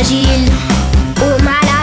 imagine, oh ma la